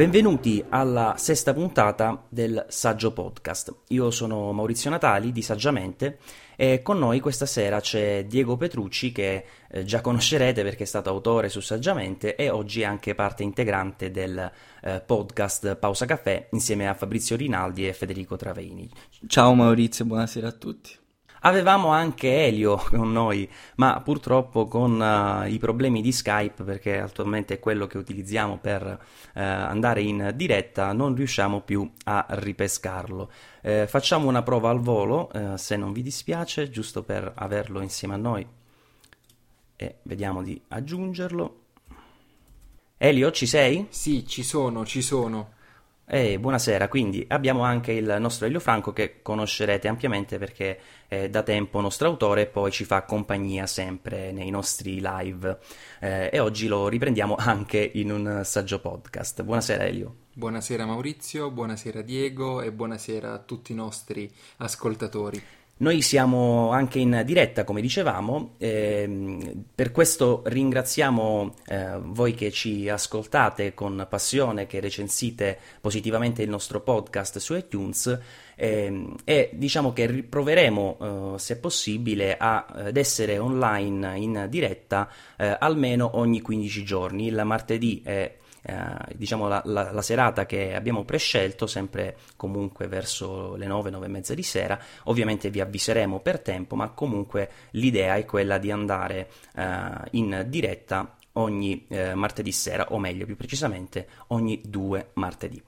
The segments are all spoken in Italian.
Benvenuti alla sesta puntata del Saggio Podcast. Io sono Maurizio Natali di Saggiamente e con noi questa sera c'è Diego Petrucci che eh, già conoscerete perché è stato autore su Saggiamente e oggi è anche parte integrante del eh, podcast Pausa Caffè insieme a Fabrizio Rinaldi e Federico Traveini. Ciao Maurizio, buonasera a tutti. Avevamo anche Elio con noi, ma purtroppo con uh, i problemi di Skype, perché attualmente è quello che utilizziamo per uh, andare in diretta, non riusciamo più a ripescarlo. Uh, facciamo una prova al volo, se non vi dispiace, giusto per averlo insieme a noi e vediamo di aggiungerlo. Elio, ci sei? Sì, ci sono, ci sono. Eh, buonasera, quindi abbiamo anche il nostro Elio Franco che conoscerete ampiamente perché è da tempo nostro autore e poi ci fa compagnia sempre nei nostri live eh, e oggi lo riprendiamo anche in un saggio podcast. Buonasera Elio. Buonasera Maurizio, buonasera Diego e buonasera a tutti i nostri ascoltatori. Noi siamo anche in diretta, come dicevamo, ehm, per questo ringraziamo eh, voi che ci ascoltate con passione, che recensite positivamente il nostro podcast su iTunes ehm, e diciamo che proveremo, eh, se possibile, a, ad essere online in diretta eh, almeno ogni 15 giorni. Il martedì è eh, diciamo la, la, la, serata che abbiamo prescelto, sempre comunque verso le 9, 9 e mezza di sera. Ovviamente vi avviseremo per tempo, ma comunque l'idea è quella di andare eh, in diretta ogni eh, martedì sera, o meglio, più precisamente, ogni due martedì.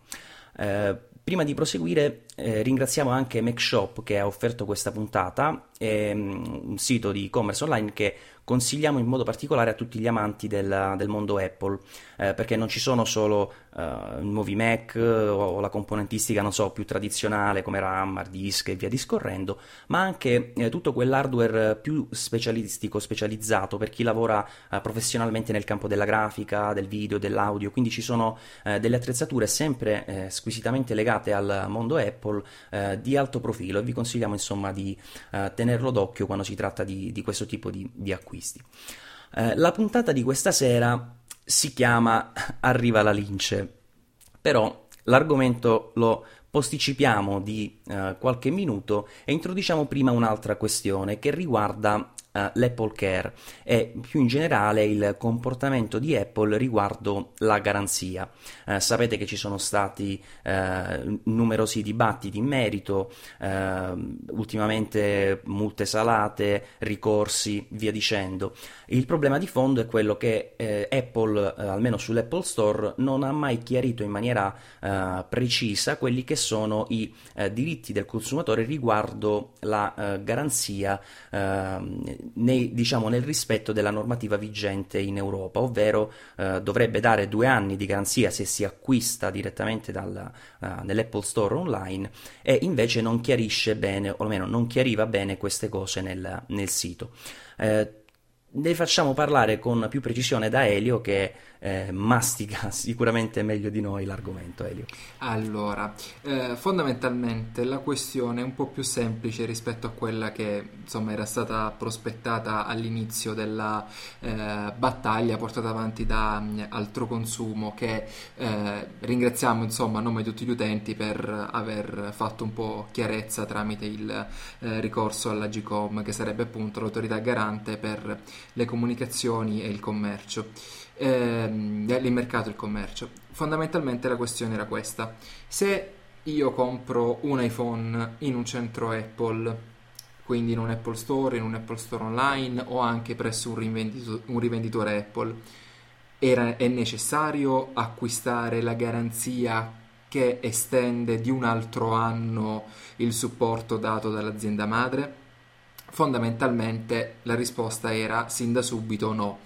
Eh, prima di proseguire eh, ringraziamo anche MacShop che ha offerto questa puntata, ehm, un sito di e-commerce online che consigliamo in modo particolare a tutti gli amanti del, del mondo Apple, eh, perché non ci sono solo uh, nuovi Mac o la componentistica, non so, più tradizionale come RAM, hard disk e via discorrendo, ma anche eh, tutto quell'hardware più specialistico, specializzato per chi lavora uh, professionalmente nel campo della grafica, del video, dell'audio, quindi ci sono uh, delle attrezzature sempre eh, squisitamente legate al mondo Apple di alto profilo e vi consigliamo insomma di tenerlo d'occhio quando si tratta di, di questo tipo di, di acquisti. La puntata di questa sera si chiama Arriva la lince, però l'argomento lo posticipiamo di uh, qualche minuto e introduciamo prima un'altra questione che riguarda uh, l'Apple Care e più in generale il comportamento di Apple riguardo la garanzia. Uh, sapete che ci sono stati uh, numerosi dibattiti in merito, ultimamente multe salate, ricorsi, via dicendo. Il problema di fondo è quello che eh, Apple, almeno sull'Apple Store, non ha mai chiarito in maniera precisa quelli che sono i diritti del consumatore riguardo la garanzia ehm, nei, diciamo, nel rispetto della normativa vigente in Europa, ovvero eh, dovrebbe dare due anni di garanzia se si acquista direttamente dalla, uh, nell'Apple Store online e invece non chiarisce bene, o almeno non chiariva bene queste cose nel, nel sito. Eh, ne facciamo parlare con più precisione da Elio che eh, mastica sicuramente meglio di noi l'argomento, Elio. Allora, eh, fondamentalmente la questione è un po' più semplice rispetto a quella che insomma era stata prospettata all'inizio della eh, battaglia portata avanti da um, Altro Consumo che eh, ringraziamo insomma a nome di tutti gli utenti per aver fatto un po' chiarezza tramite il eh, ricorso alla GCOM che sarebbe appunto l'autorità garante per le comunicazioni e il commercio ehm, il mercato e il commercio. Fondamentalmente la questione era questa. Se io compro un iPhone in un centro Apple, quindi in un Apple Store, in un Apple Store online o anche presso un, rivenditore, un rivenditore Apple, era, è necessario acquistare la garanzia che estende di un altro anno il supporto dato dall'azienda madre? Fondamentalmente la risposta era sin da subito no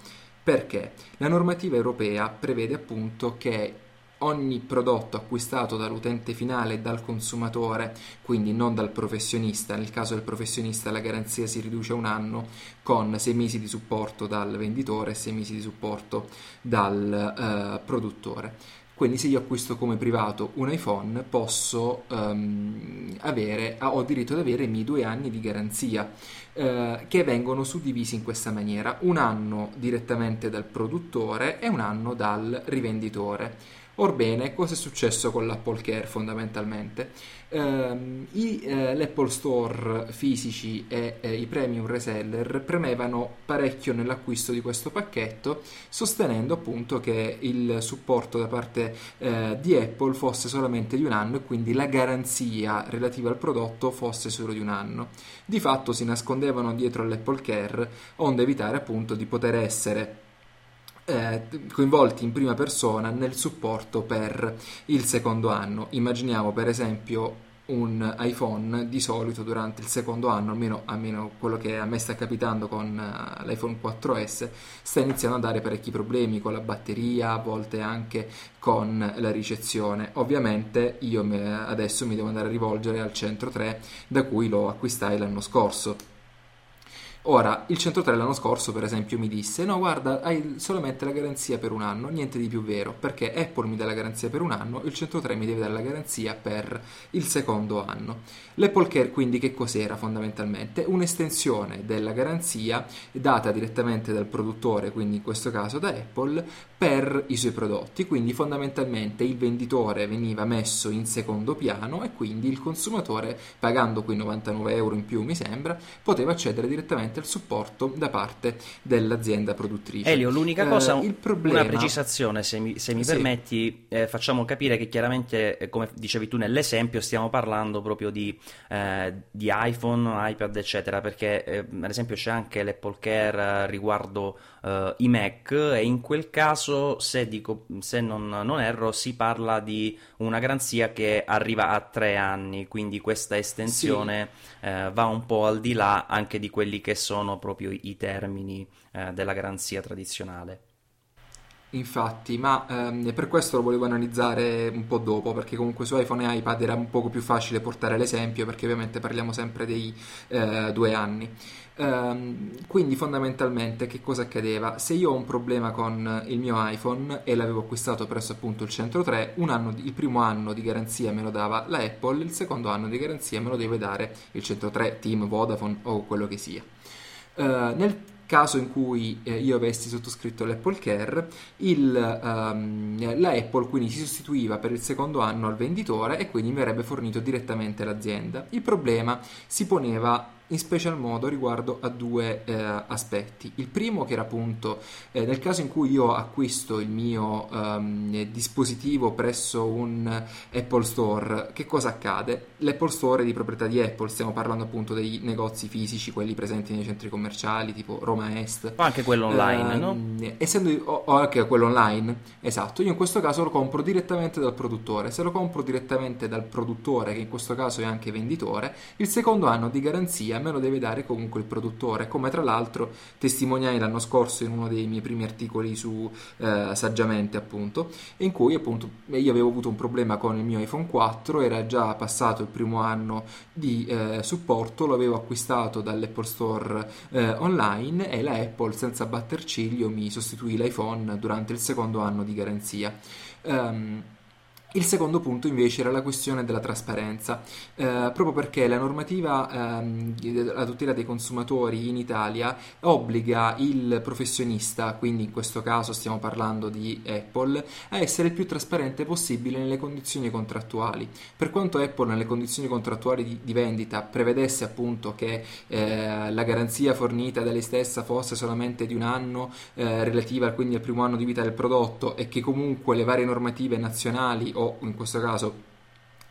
perché la normativa europea prevede appunto che ogni prodotto acquistato dall'utente finale e dal consumatore, quindi non dal professionista, nel caso del professionista la garanzia si riduce a un anno con 6 mesi di supporto dal venditore e 6 mesi di supporto dal uh, produttore. Quindi se io acquisto come privato un iPhone posso um, avere, ho diritto ad avere i miei due anni di garanzia eh, che vengono suddivisi in questa maniera, un anno direttamente dal produttore e un anno dal rivenditore. Orbene, cosa è successo con l'Apple Care fondamentalmente? Uh, i, uh, l'Apple Store fisici e uh, i premium reseller premevano parecchio nell'acquisto di questo pacchetto, sostenendo appunto che il supporto da parte eh, di Apple fosse solamente di un anno e quindi la garanzia relativa al prodotto fosse solo di un anno. Di fatto si nascondevano dietro all'Apple Care, onde evitare appunto di poter essere eh, coinvolti in prima persona nel supporto per il secondo anno. Immaginiamo per esempio un iPhone di solito durante il secondo anno, almeno, almeno, quello che a me sta capitando con uh, l'iPhone 4S, sta iniziando a dare parecchi problemi con la batteria, a volte anche con la ricezione. Ovviamente io me, adesso mi devo andare a rivolgere al centro 3 da cui lo acquistai l'anno scorso Ora, il 103 l'anno scorso, per esempio, mi disse: No, guarda, hai solamente la garanzia per un anno, niente di più vero, perché Apple mi dà la garanzia per un anno, il 103 mi deve dare la garanzia per il secondo anno. L'Apple Care, quindi, che cos'era fondamentalmente? Un'estensione della garanzia data direttamente dal produttore, quindi in questo caso da Apple, per i suoi prodotti. Quindi, fondamentalmente, il venditore veniva messo in secondo piano e quindi il consumatore, pagando quei 99 euro in più, mi sembra, poteva accedere direttamente il supporto da parte dell'azienda produttrice. Elio, l'unica eh, cosa, eh, problema... una precisazione, se mi, se mi sì. permetti, eh, facciamo capire che chiaramente, eh, come dicevi tu nell'esempio, stiamo parlando proprio di, eh, di iPhone, iPad, eccetera, perché eh, ad esempio c'è anche l'Apple Care riguardo i Mac e in quel caso, se, dico, se non, non erro, si parla di una garanzia che arriva a tre anni, quindi questa estensione sì. va un po' al di là anche di quelli che sono proprio i termini eh, della garanzia tradizionale. Infatti, ma ehm, per questo lo volevo analizzare un po' dopo, perché comunque su iPhone e iPad era un poco più facile portare l'esempio, perché ovviamente parliamo sempre dei eh, due anni. Um, quindi fondamentalmente che cosa accadeva? Se io ho un problema con il mio iPhone e l'avevo acquistato presso appunto il centro 3, anno, il primo anno di garanzia me lo dava la Apple, il secondo anno di garanzia me lo deve dare il centro 3, Team, Vodafone o quello che sia. Uh, nel caso in cui eh, io avessi sottoscritto l'Apple Care, il, um, la Apple quindi si sostituiva per il secondo anno al venditore e quindi mi avrebbe fornito direttamente l'azienda. Il problema si poneva in special modo riguardo a due eh, aspetti. Il primo che era appunto eh, nel caso in cui io acquisto il mio um, dispositivo presso un Apple Store, che cosa accade? L'Apple Store è di proprietà di Apple, stiamo parlando appunto dei negozi fisici, quelli presenti nei centri commerciali tipo Roma Est. O anche quello online, uh, no? Essendo, o, o anche quello online, esatto. Io in questo caso lo compro direttamente dal produttore. Se lo compro direttamente dal produttore, che in questo caso è anche venditore, il secondo anno di garanzia me lo deve dare comunque il produttore, come tra l'altro testimoniai l'anno scorso in uno dei miei primi articoli su eh, Saggiamente appunto, in cui appunto io avevo avuto un problema con il mio iPhone 4, era già passato il primo anno di eh, supporto, lo avevo acquistato dall'Apple Store eh, online e la Apple senza batter ciglio mi sostituì l'iPhone durante il secondo anno di garanzia. Um, il secondo punto invece era la questione della trasparenza, eh, proprio perché la normativa ehm, a tutela dei consumatori in Italia obbliga il professionista, quindi in questo caso stiamo parlando di Apple, a essere il più trasparente possibile nelle condizioni contrattuali. Per quanto Apple nelle condizioni contrattuali di, di vendita prevedesse appunto che eh, la garanzia fornita da lei stessa fosse solamente di un anno eh, relativa quindi al primo anno di vita del prodotto e che comunque le varie normative nazionali o in questo caso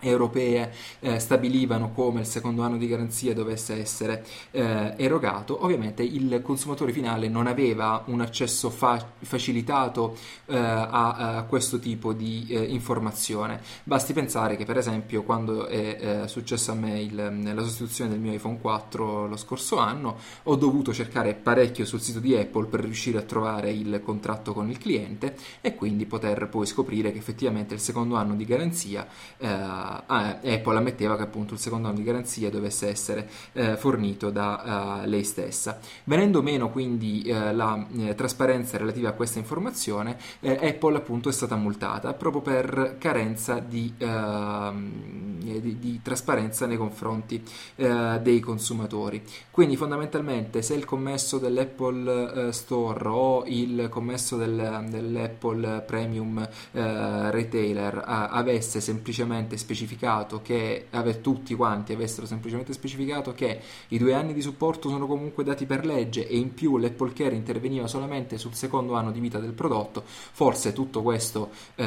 europee eh, stabilivano come il secondo anno di garanzia dovesse essere eh, erogato, ovviamente il consumatore finale non aveva un accesso fa- facilitato eh, a, a, questo tipo di eh, informazione. Basti pensare che per esempio quando è eh, successo a me il, la sostituzione del mio iPhone 4 lo scorso anno ho dovuto cercare parecchio sul sito di Apple per riuscire a trovare il contratto con il cliente e quindi poter poi scoprire che effettivamente il secondo anno di garanzia eh, ah, Apple ammetteva che appunto il secondo anno di garanzia dovesse essere eh, fornito da uh, lei stessa. Venendo meno quindi eh, la eh, trasparenza relativa a questa informazione, eh, Apple appunto è stata multata proprio per carenza di, ehm, di, di, trasparenza nei confronti eh, dei consumatori. Quindi fondamentalmente se il commesso dell'Apple eh, Store o il commesso del, dell'Apple Premium eh, Retailer avesse semplicemente specificato che ave, tutti quanti avessero semplicemente specificato che i due anni di supporto sono comunque dati per legge e in più l'Apple Care interveniva solamente sul secondo anno di vita del prodotto, forse tutto questo eh,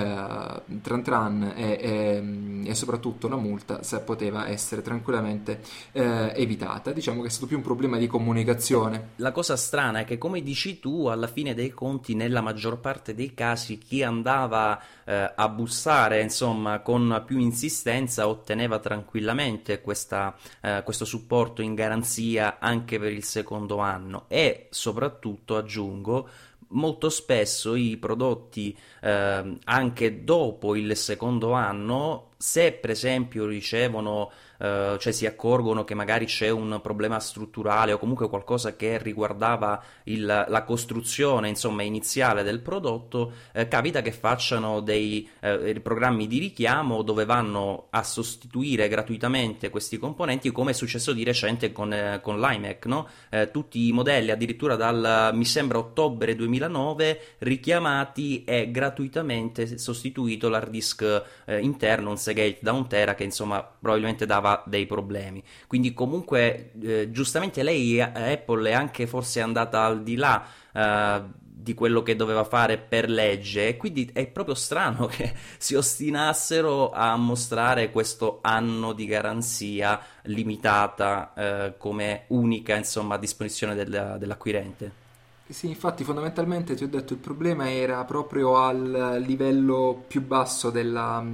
tran tran e, e, e, soprattutto una multa se poteva essere tranquillamente eh, evitata. Diciamo che è stato più un problema di comunicazione. La cosa strana è che come dici tu, alla fine dei conti, nella maggior parte dei casi, chi andava eh, a bussare, insomma, con più insistenza otteneva tranquillamente questa, eh, questo supporto in garanzia anche per il secondo anno. E soprattutto aggiungo molto spesso i prodotti eh, anche dopo il secondo anno se per esempio ricevono eh, cioè si accorgono che magari c'è un problema strutturale o comunque qualcosa che riguardava il, la costruzione insomma, iniziale del prodotto, eh, capita che facciano dei eh, programmi di richiamo dove vanno a sostituire gratuitamente questi componenti come è successo di recente con, eh, con l'iMac, no? Eh, tutti i modelli addirittura dal mi sembra ottobre 2009 richiamati e gratuitamente sostituito l'hard disk eh, interno, un Seagate da un tera che insomma probabilmente dava aveva dei problemi. Quindi comunque eh, giustamente lei, Apple, è anche forse andata al di là eh, di quello che doveva fare per legge quindi è proprio strano che si ostinassero a mostrare questo anno di garanzia limitata eh, come unica insomma, a disposizione del, dell'acquirente. Sì, infatti fondamentalmente ti ho detto il problema era proprio al livello più basso della,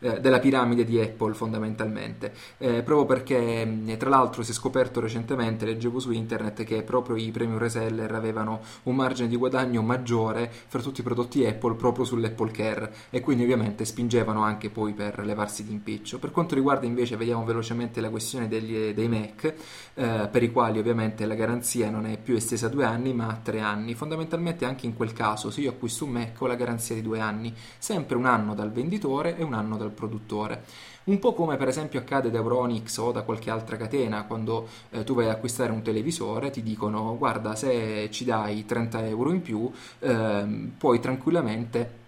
eh, della piramide di Apple fondamentalmente, eh, proprio perché mm, tra l'altro si è scoperto recentemente, leggevo su internet, che proprio i premium reseller avevano un margine di guadagno maggiore fra tutti i prodotti Apple proprio sull'Apple Care e quindi ovviamente spingevano anche poi per levarsi d'impiccio. Per quanto riguarda invece, vediamo velocemente la questione degli, dei Mac, eh, per i quali ovviamente la garanzia non è più estesa a due anni ma a tre anni anni. Fondamentalmente anche in quel caso, se io acquisto un Mac ho la garanzia di due anni, sempre un anno dal venditore e un anno dal produttore. Un po' come per esempio accade da Euronix o da qualche altra catena, quando eh, tu vai ad acquistare un televisore ti dicono guarda se ci dai 30 euro in più eh, puoi tranquillamente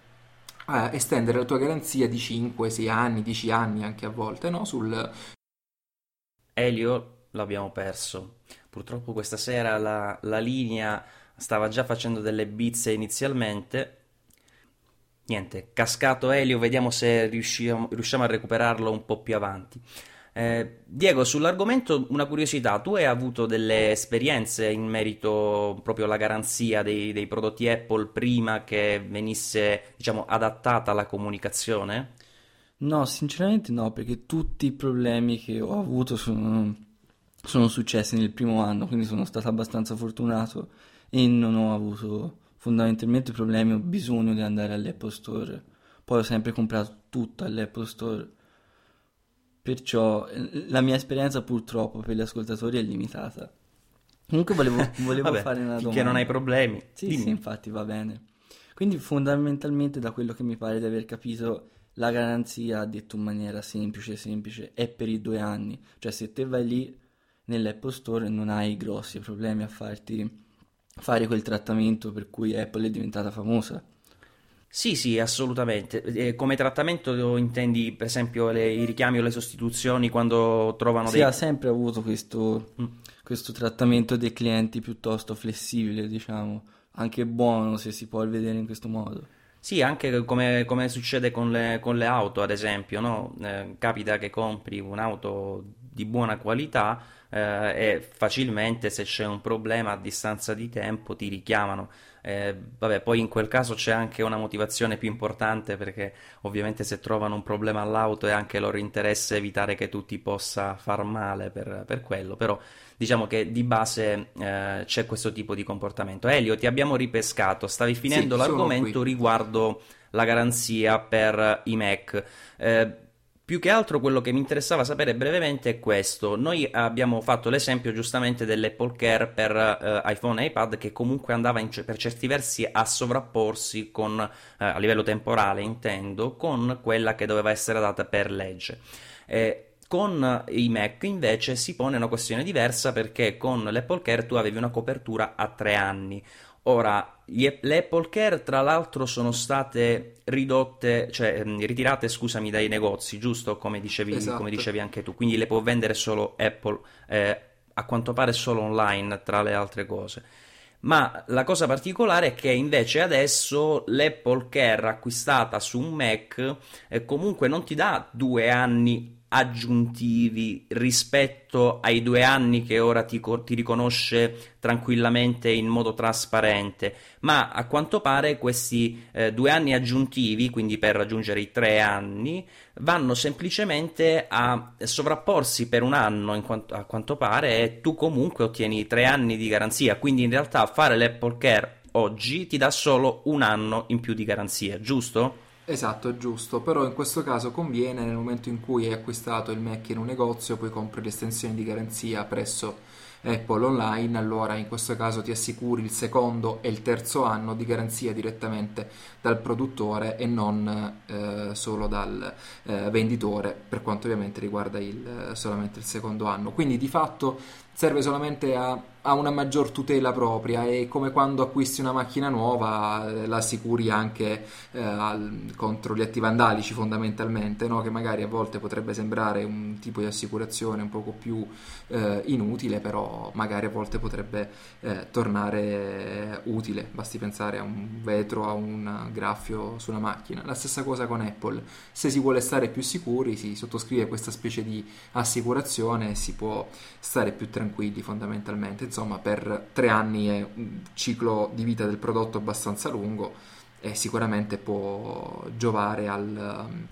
eh, estendere la tua garanzia di 5, 6 anni, 10 anni anche a volte no? sul... Elio l'abbiamo perso. Purtroppo questa sera la, la linea stava già facendo delle bizze inizialmente. Niente, cascato Elio, vediamo se riusciamo, riusciamo a recuperarlo un po' più avanti. Eh, Diego, sull'argomento una curiosità, tu hai avuto delle esperienze in merito proprio alla garanzia dei, dei prodotti Apple prima che venisse, diciamo, adattata la comunicazione? No, sinceramente no, perché tutti i problemi che ho avuto sono, sono successi nel primo anno, quindi sono stato abbastanza fortunato e non ho avuto fondamentalmente problemi o bisogno di andare all'Apple Store. Poi ho sempre comprato tutto all'Apple Store. Perciò eh, la mia esperienza purtroppo per gli ascoltatori è limitata. Comunque volevo, volevo Vabbè, fare una domanda. Che non hai problemi. Sì, Dimmi. sì, infatti va bene. Quindi fondamentalmente da quello che mi pare di aver capito la garanzia, detto in maniera semplice, semplice, è per i due anni. Cioè se te vai lì nell'Apple Store non hai grossi problemi a farti fare quel trattamento per cui Apple è diventata famosa. Sì, sì, assolutamente. E come trattamento intendi, per esempio, le, i richiami o le sostituzioni quando trovano sì, dei... ha sempre avuto questo, mm. questo trattamento dei clienti piuttosto flessibile, diciamo, anche buono se si può vedere in questo modo. Sì, anche come, come succede con le, con le, auto, ad esempio, no? eh, capita che compri un'auto di buona qualità eh, e facilmente se c'è un problema a distanza di tempo ti richiamano. Eh, vabbè, poi in quel caso c'è anche una motivazione più importante perché ovviamente se trovano un problema all'auto è anche loro interesse evitare che tu ti possa far male per, per quello, però diciamo che di base eh, c'è questo tipo di comportamento. Elio, ti abbiamo ripescato, stavi finendo sì, l'argomento riguardo la garanzia per i Mac. Eh, più che altro quello che mi interessava sapere brevemente è questo. Noi abbiamo fatto l'esempio giustamente dell'Apple Care per eh, iPhone e iPad che comunque andava in, per certi versi a sovrapporsi con, eh, a livello temporale intendo, con quella che doveva essere data per legge. Eh, con i Mac invece si pone una questione diversa perché con l'Apple Care tu avevi una copertura a tre anni. Ora, gli, le Apple Care tra l'altro sono state ridotte, cioè mm, ritirate, scusami, dai negozi, giusto? Come dicevi, esatto. come dicevi anche tu. Quindi le può vendere solo Apple, eh, a quanto pare solo online, tra le altre cose. Ma la cosa particolare è che invece adesso l'Apple Care acquistata su un Mac eh, comunque non ti dà due anni aggiuntivi rispetto ai due anni che ora ti, ti, riconosce tranquillamente in modo trasparente, ma a quanto pare questi eh, due anni aggiuntivi, quindi per raggiungere i tre anni, vanno semplicemente a sovrapporsi per un anno quanto, a quanto pare e tu comunque ottieni tre anni di garanzia, quindi in realtà fare l'Apple Care oggi ti dà solo un anno in più di garanzia, giusto? Esatto, giusto, però in questo caso conviene nel momento in cui hai acquistato il Mac in un negozio, poi compri l'estensione di garanzia presso Apple Online, allora in questo caso ti assicuri il secondo e il terzo anno di garanzia direttamente dal produttore e non eh, solo dal eh, venditore, per quanto ovviamente riguarda il, solamente il secondo anno. Quindi di fatto serve solamente a ha una maggior tutela propria e come quando acquisti una macchina nuova eh, la assicuri anche eh, al, contro gli atti vandalici fondamentalmente, no? che magari a volte potrebbe sembrare un tipo di assicurazione un poco più eh, inutile, però magari a volte potrebbe eh, tornare utile, basti pensare a un vetro, a un graffio su una macchina. La stessa cosa con Apple, se si vuole stare più sicuri si sottoscrive questa specie di assicurazione e si può stare più tranquilli fondamentalmente insomma per tre anni è un ciclo di vita del prodotto abbastanza lungo e sicuramente può giovare al, um,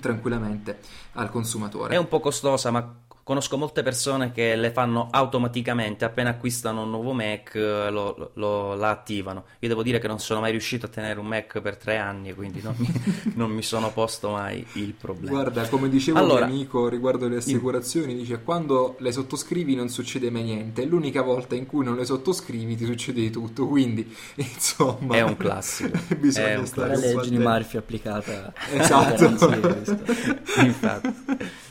tranquillamente al consumatore. È un po' costosa, ma Conosco molte persone che le fanno automaticamente, appena acquistano un nuovo Mac eh, lo, lo, lo, la attivano. Io devo dire che non sono mai riuscito a tenere un Mac per tre anni, quindi non mi, non mi sono posto mai il problema. Guarda, come dicevo allora, mio amico riguardo le assicurazioni, io... dice quando le sottoscrivi non succede mai niente, è l'unica volta in cui non le sottoscrivi ti succede di tutto, quindi insomma... È un classico. bisogna è un stare La legge di Murphy applicata. Esatto. Infatti.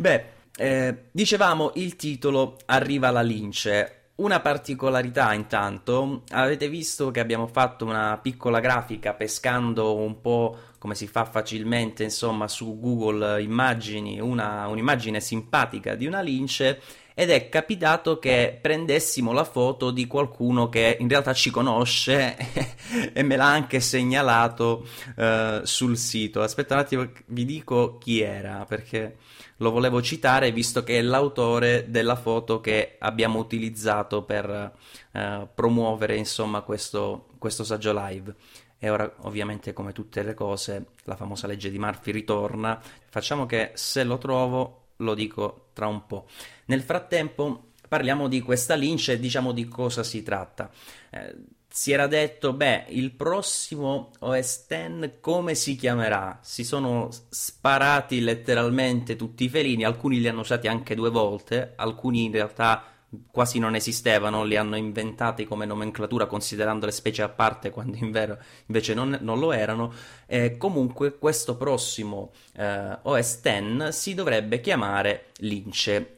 Beh, eh, dicevamo il titolo Arriva la lince. Una particolarità intanto, avete visto che abbiamo fatto una piccola grafica pescando un po' come si fa facilmente insomma su Google immagini, una, un'immagine simpatica di una lince ed è capitato che prendessimo la foto di qualcuno che in realtà ci conosce e me l'ha anche segnalato uh, sul sito. Aspetta un attimo, vi dico chi era perché lo volevo citare visto che è l'autore della foto che abbiamo utilizzato per uh, promuovere insomma questo, questo saggio live. E ora, ovviamente, come tutte le cose, la famosa legge di Murphy ritorna. Facciamo che se lo trovo lo dico tra un po'. Nel frattempo parliamo di questa lince e diciamo di cosa si tratta. Eh, si era detto, beh, il prossimo OS X come si chiamerà? Si sono sparati letteralmente tutti i felini, alcuni li hanno usati anche due volte, alcuni in realtà quasi non esistevano, li hanno inventati come nomenclatura considerando le specie a parte quando in vero invece non, non lo erano. Eh, comunque questo prossimo eh, OS X si dovrebbe chiamare Lince.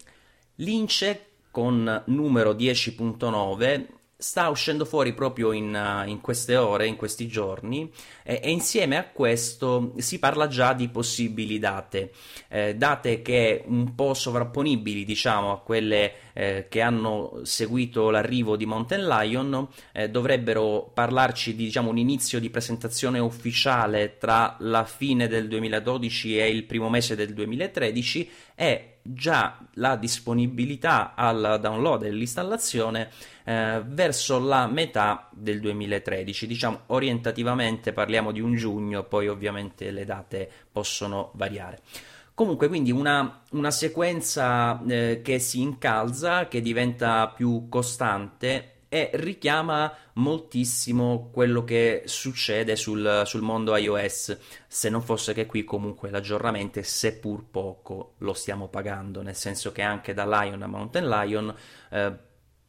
Lince con numero 10.9 sta uscendo fuori proprio in, uh, in, queste ore, in questi giorni, e, e, insieme a questo si parla già di possibili date, eh, date che un po' sovrapponibili, diciamo, a quelle eh, che hanno seguito l'arrivo di Mountain Lion, eh, dovrebbero parlarci di diciamo, un inizio di presentazione ufficiale tra la fine del 2012 e il primo mese del 2013 e già la disponibilità al download e all'installazione eh, verso la metà del 2013. Diciamo orientativamente parliamo di un giugno, poi ovviamente le date possono variare. Comunque, quindi una, una sequenza eh, che si incalza, che diventa più costante, e richiama moltissimo quello che succede sul, sul, mondo iOS, se non fosse che qui comunque l'aggiornamento, seppur poco, lo stiamo pagando, nel senso che anche da Lion a Mountain Lion eh,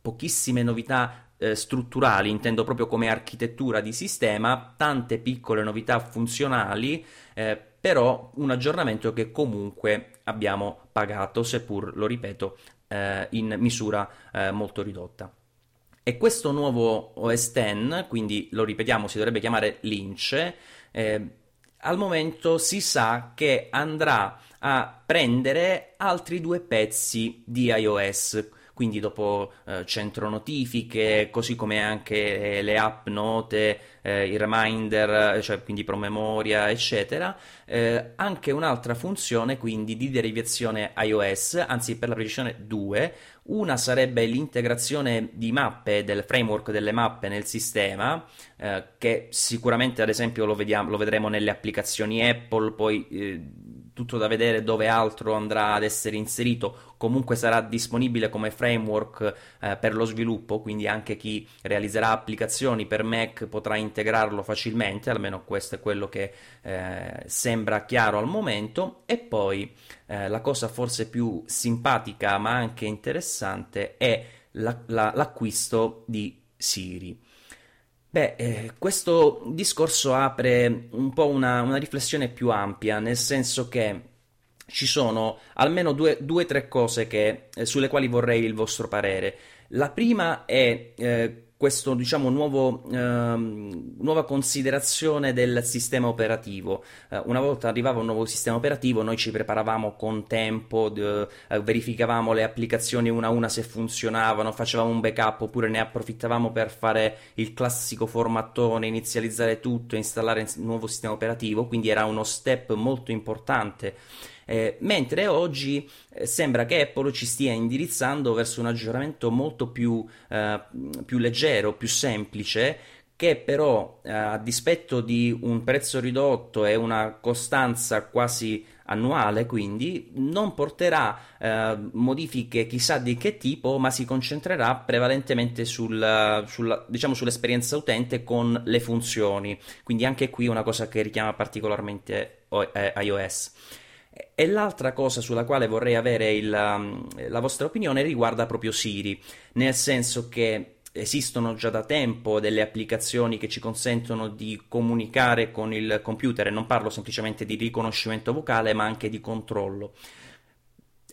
pochissime novità eh, strutturali, intendo proprio come architettura di sistema, tante piccole novità funzionali, eh, però un aggiornamento che comunque abbiamo pagato, seppur, lo ripeto, eh, in misura eh, molto ridotta. E questo nuovo OS X, quindi lo ripetiamo, si dovrebbe chiamare Lynch, eh, al momento si sa che andrà a prendere altri due pezzi di iOS quindi dopo eh, centro notifiche, così come anche eh, le app note, eh, i reminder, cioè quindi promemoria, eccetera, eh, anche un'altra funzione quindi di derivazione iOS, anzi per la precisione due, una sarebbe l'integrazione di mappe, del framework delle mappe nel sistema, eh, che sicuramente ad esempio lo, vediamo, lo, vedremo nelle applicazioni Apple, poi eh, tutto da vedere dove altro andrà ad essere inserito, comunque sarà disponibile come framework eh, per lo sviluppo, quindi anche chi realizzerà applicazioni per Mac potrà integrarlo facilmente, almeno questo è quello che eh, sembra chiaro al momento, e poi eh, la cosa forse più simpatica ma anche interessante è la, la, l'acquisto di Siri. Beh, eh, questo discorso apre un po' una, una, riflessione più ampia, nel senso che ci sono almeno due o tre cose che, eh, sulle quali vorrei il vostro parere. La prima è eh, questo diciamo ehm, nuova considerazione del sistema operativo. Eh, una volta arrivava un nuovo sistema operativo, noi ci preparavamo con tempo, d- eh, verificavamo le applicazioni una a una se funzionavano, facevamo un backup oppure ne approfittavamo per fare il classico formattone, inizializzare tutto, installare un nuovo sistema operativo, quindi era uno step molto importante eh, mentre oggi eh, sembra che Apple ci stia indirizzando verso un aggiornamento molto più, eh, più leggero, più semplice, che però eh, a dispetto di un prezzo ridotto e una costanza quasi annuale, quindi non porterà eh, modifiche chissà di che tipo, ma si concentrerà prevalentemente sul, sulla, diciamo, sull'esperienza utente con le funzioni. Quindi anche qui una cosa che richiama particolarmente eh, iOS. E l'altra cosa sulla quale vorrei avere il, um, la vostra opinione riguarda proprio Siri, nel senso che esistono già da tempo delle applicazioni che ci consentono di comunicare con il computer e non parlo semplicemente di riconoscimento vocale ma anche di controllo.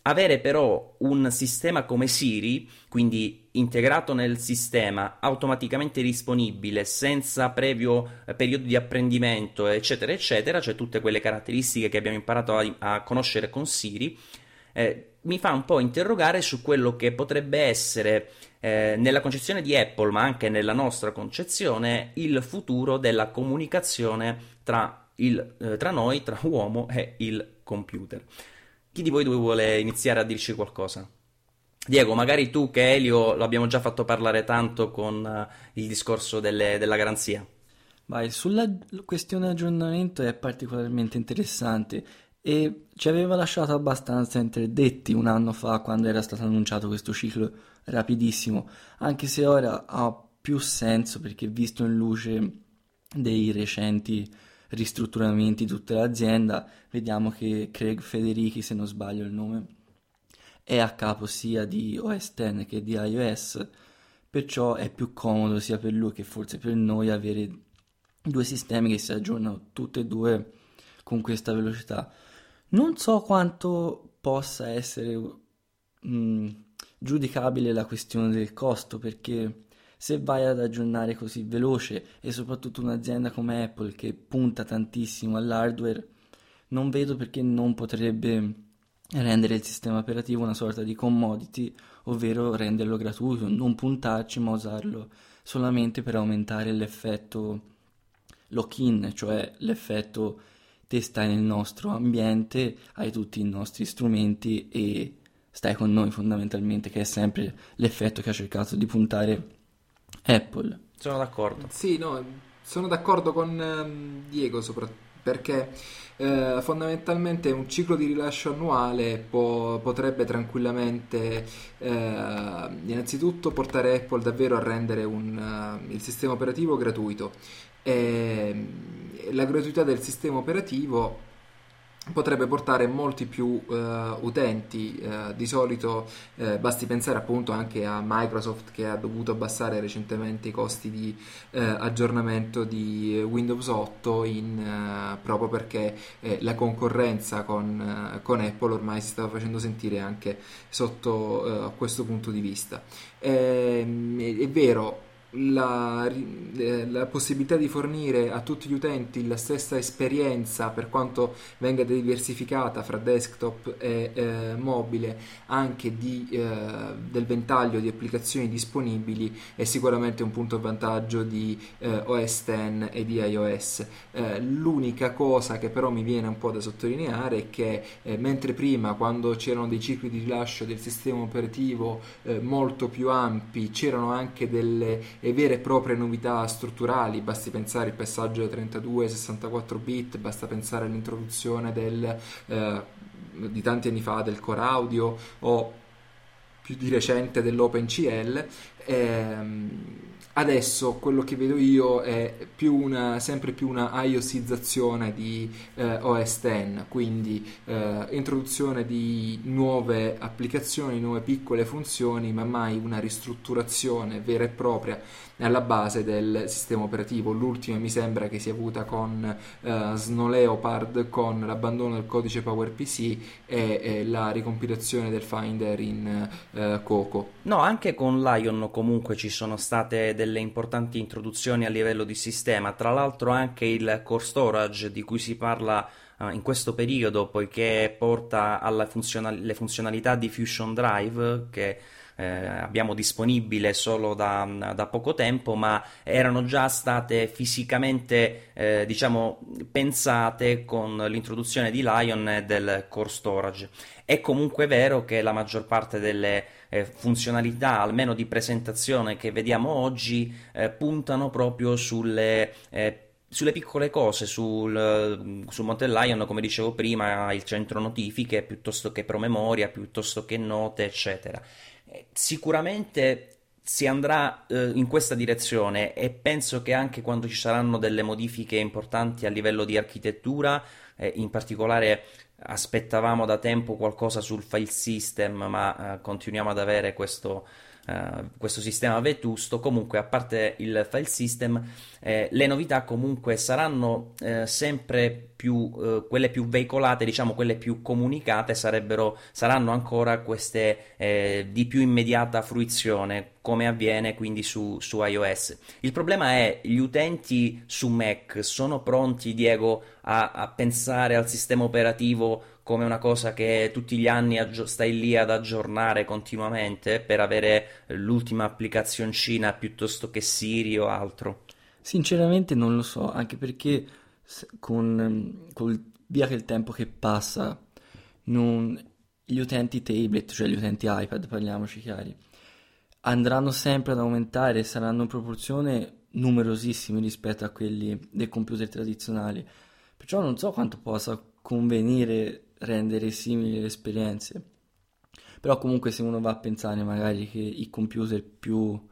Avere però un sistema come Siri, quindi integrato nel sistema, automaticamente disponibile, senza previo eh, periodo di apprendimento, eccetera, eccetera, cioè tutte quelle caratteristiche che abbiamo imparato a, a conoscere con Siri, eh, mi fa un po' interrogare su quello che potrebbe essere eh, nella concezione di Apple, ma anche nella nostra concezione, il futuro della comunicazione tra, il, eh, tra noi, tra uomo e il computer. Chi di voi due vuole iniziare a dirci qualcosa? Diego, magari tu che Elio lo abbiamo già fatto parlare tanto con uh, il discorso delle, della garanzia. Vai, sulla questione aggiornamento è particolarmente interessante e ci aveva lasciato abbastanza interdetti un anno fa quando era stato annunciato questo ciclo rapidissimo, anche se ora ha più senso perché visto in luce dei recenti ristrutturamenti di tutta l'azienda, vediamo che Craig Federici, se non sbaglio il nome, è a capo sia di OS X che di iOS, perciò è più comodo sia per lui che forse per noi avere due sistemi che si aggiornano tutti e due con questa velocità. Non so quanto possa essere mh, mm, giudicabile la questione del costo perché se vai ad aggiornare così veloce e soprattutto un'azienda come Apple che punta tantissimo all'hardware, non vedo perché non potrebbe rendere il sistema operativo una sorta di commodity, ovvero renderlo gratuito, non puntarci ma usarlo solamente per aumentare l'effetto lock-in, cioè l'effetto te stai nel nostro ambiente, hai tutti i nostri strumenti e stai con noi fondamentalmente, che è sempre l'effetto che ha cercato di puntare Apple. Sono d'accordo. Sì, no, sono d'accordo con um, Diego soprattutto perché eh, fondamentalmente un ciclo di rilascio annuale può, potrebbe tranquillamente eh, innanzitutto portare Apple davvero a rendere un, uh, il sistema operativo gratuito. E, la gratuità del sistema operativo potrebbe portare molti più uh, utenti. Uh, di solito uh, basti pensare appunto anche a Microsoft che ha dovuto abbassare recentemente i costi di aggiornamento di Windows 8 in, proprio perché la concorrenza con, con, Apple ormai si stava facendo sentire anche sotto questo punto di vista. Ehm, è vero, la, eh, la, possibilità di fornire a tutti gli utenti la stessa esperienza per quanto venga diversificata fra desktop e eh, mobile anche di, eh, del ventaglio di applicazioni disponibili è sicuramente un punto a vantaggio di eh, OS X e di iOS eh, l'unica cosa che però mi viene un po' da sottolineare è che eh, mentre prima quando c'erano dei cicli di rilascio del sistema operativo molto più ampi c'erano anche delle e vere e proprie novità strutturali, basti pensare al passaggio da 32 ai 64 bit, basta pensare all'introduzione del, eh, di tanti anni fa del core audio o più di recente dell'OpenCL. Ehm, Adesso quello che vedo io è più una, sempre più una iOSizzazione di eh, OS X, quindi eh, introduzione di nuove applicazioni, nuove piccole funzioni, ma mai una ristrutturazione vera e propria alla base del sistema operativo. L'ultima mi sembra che sia avuta con eh, Snow Leopard, con l'abbandono del codice PowerPC e, e la ricompilazione del Finder in eh, Coco. No, anche con Lion comunque ci sono state delle importanti introduzioni a livello di sistema, tra l'altro anche il core storage di cui si parla uh, in questo periodo, poiché porta alle funzional- funzionalità di Fusion Drive che eh, abbiamo disponibile solo da, da, poco tempo, ma erano già state fisicamente eh, diciamo, pensate con l'introduzione di Lion e del core storage. È comunque vero che la maggior parte delle eh, funzionalità, almeno di presentazione che vediamo oggi, eh, puntano proprio sulle eh, sulle piccole cose, sul, su Mountain Lion, come dicevo prima, il centro notifiche piuttosto che promemoria, piuttosto che note, eccetera. Sicuramente si andrà eh, in questa direzione e penso che anche quando ci saranno delle modifiche importanti a livello di architettura, eh, in particolare aspettavamo da tempo qualcosa sul file system, ma eh, continuiamo ad avere questo eh, questo sistema vetusto. Comunque, a parte il file system, eh, le novità comunque saranno eh, sempre più eh, quelle più veicolate, diciamo quelle più comunicate, saranno ancora queste eh, di più immediata fruizione, come avviene quindi su, su iOS. Il problema è gli utenti su Mac sono pronti, Diego, a, a pensare al sistema operativo come una cosa che tutti gli anni aggi- stai lì ad aggiornare continuamente per avere l'ultima applicazioncina piuttosto che Siri o altro? Sinceramente non lo so, anche perché con, con via che il tempo che passa, non, gli utenti tablet, cioè gli utenti iPad, parliamoci chiari, andranno sempre ad aumentare, saranno in proporzione numerosissimi rispetto a quelli dei computer tradizionali. Perciò non so quanto possa convenire rendere simili le esperienze. Però comunque se uno va a pensare magari che i computer più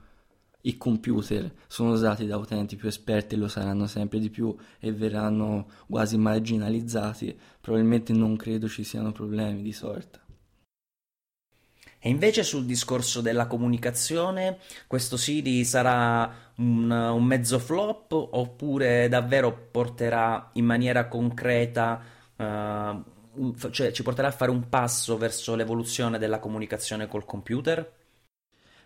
i computer sono usati da utenti più esperti e lo saranno sempre di più e verranno quasi marginalizzati, probabilmente non credo ci siano problemi di sorta. E invece sul discorso della comunicazione, questo Siri sarà un, un mezzo flop oppure davvero porterà in maniera concreta uh, cioè ci porterà a fare un passo verso l'evoluzione della comunicazione col computer?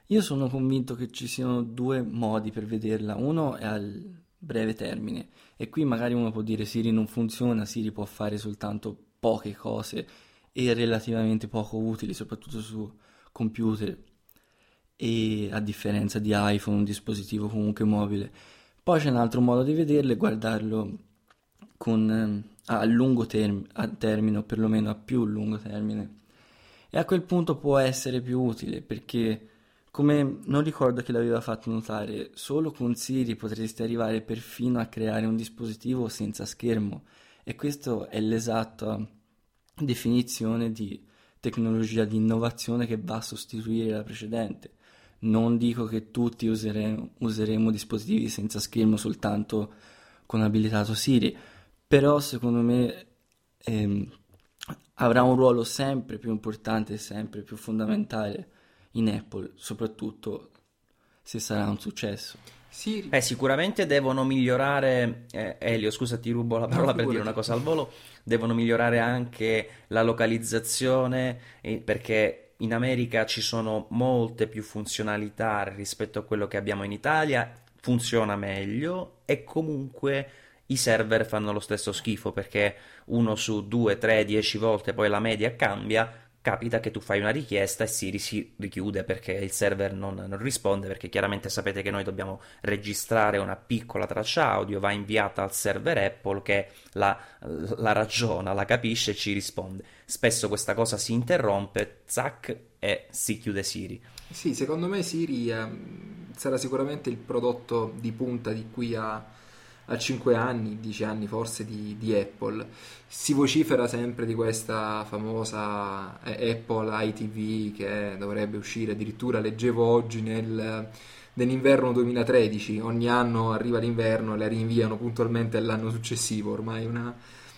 Io sono convinto che ci siano due modi per vederla. Uno è al breve termine e qui magari uno può dire Siri non funziona, Siri può fare soltanto poche cose e relativamente poco utili, soprattutto su computer e a differenza di iPhone, un dispositivo comunque mobile. Poi c'è un altro modo di vederlo e guardarlo con ehm, a lungo term- a termine o perlomeno a più lungo termine e a quel punto può essere più utile perché come non ricordo che l'aveva fatto notare solo con Siri potresti arrivare perfino a creare un dispositivo senza schermo E questa è l'esatta definizione di tecnologia di innovazione che va a sostituire la precedente. Non dico che tutti useremo, useremo dispositivi senza schermo soltanto con abilitato Siri, però secondo me ehm, avrà un ruolo sempre più importante e sempre più fondamentale in Apple, soprattutto se sarà un successo. Sì. Eh, sicuramente devono migliorare, eh, Elio, scusa ti rubo la parola no, per dire una cosa al volo, devono migliorare anche la localizzazione eh, perché in America ci sono molte più funzionalità rispetto a quello che abbiamo in Italia, funziona meglio e comunque i server fanno lo stesso schifo perché uno su due, tre, dieci volte poi la media cambia capita che tu fai una richiesta e Siri si richiude perché il server non, non, risponde, perché chiaramente sapete che noi dobbiamo registrare una piccola traccia audio, va inviata al server Apple che la, la ragiona, la capisce e ci risponde. Spesso questa cosa si interrompe, zac, e si chiude Siri. Sì, secondo me Siri eh, sarà sicuramente il prodotto di punta di qui a a 5 anni, 10 anni forse di, di, Apple. Si vocifera sempre di questa famosa eh, Apple ITV che dovrebbe uscire, addirittura leggevo oggi nel, nell'inverno 2013, ogni anno arriva l'inverno e la rinviano puntualmente all'anno successivo, ormai una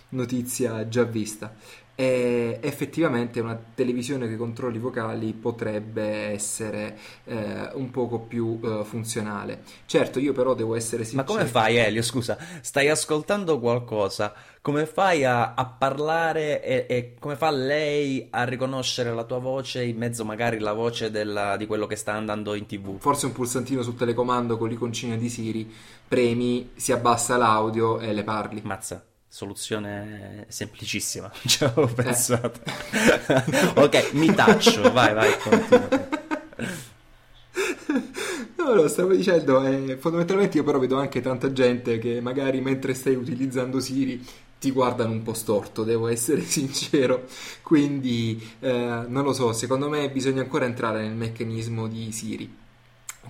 notizia già vista e effettivamente una televisione che controlli vocali potrebbe essere eh, un poco più eh, funzionale. Certo, io però devo essere sincero. Ma come fai, Elio? Scusa, stai ascoltando qualcosa? Come fai a, a parlare e, e, come fa lei a riconoscere la tua voce in mezzo magari alla voce della, di quello che sta andando in tv? Forse un pulsantino sul telecomando con l'iconcina di Siri, premi, si abbassa l'audio e le parli. Mazza soluzione semplicissima, ci avevo pensato. ok, mi taccio, vai, vai, continua. No, no, stavo dicendo, eh, fondamentalmente io però vedo anche tanta gente che magari mentre stai utilizzando Siri ti guardano un po' storto, devo essere sincero. Quindi, eh, non lo so, secondo me bisogna ancora entrare nel meccanismo di Siri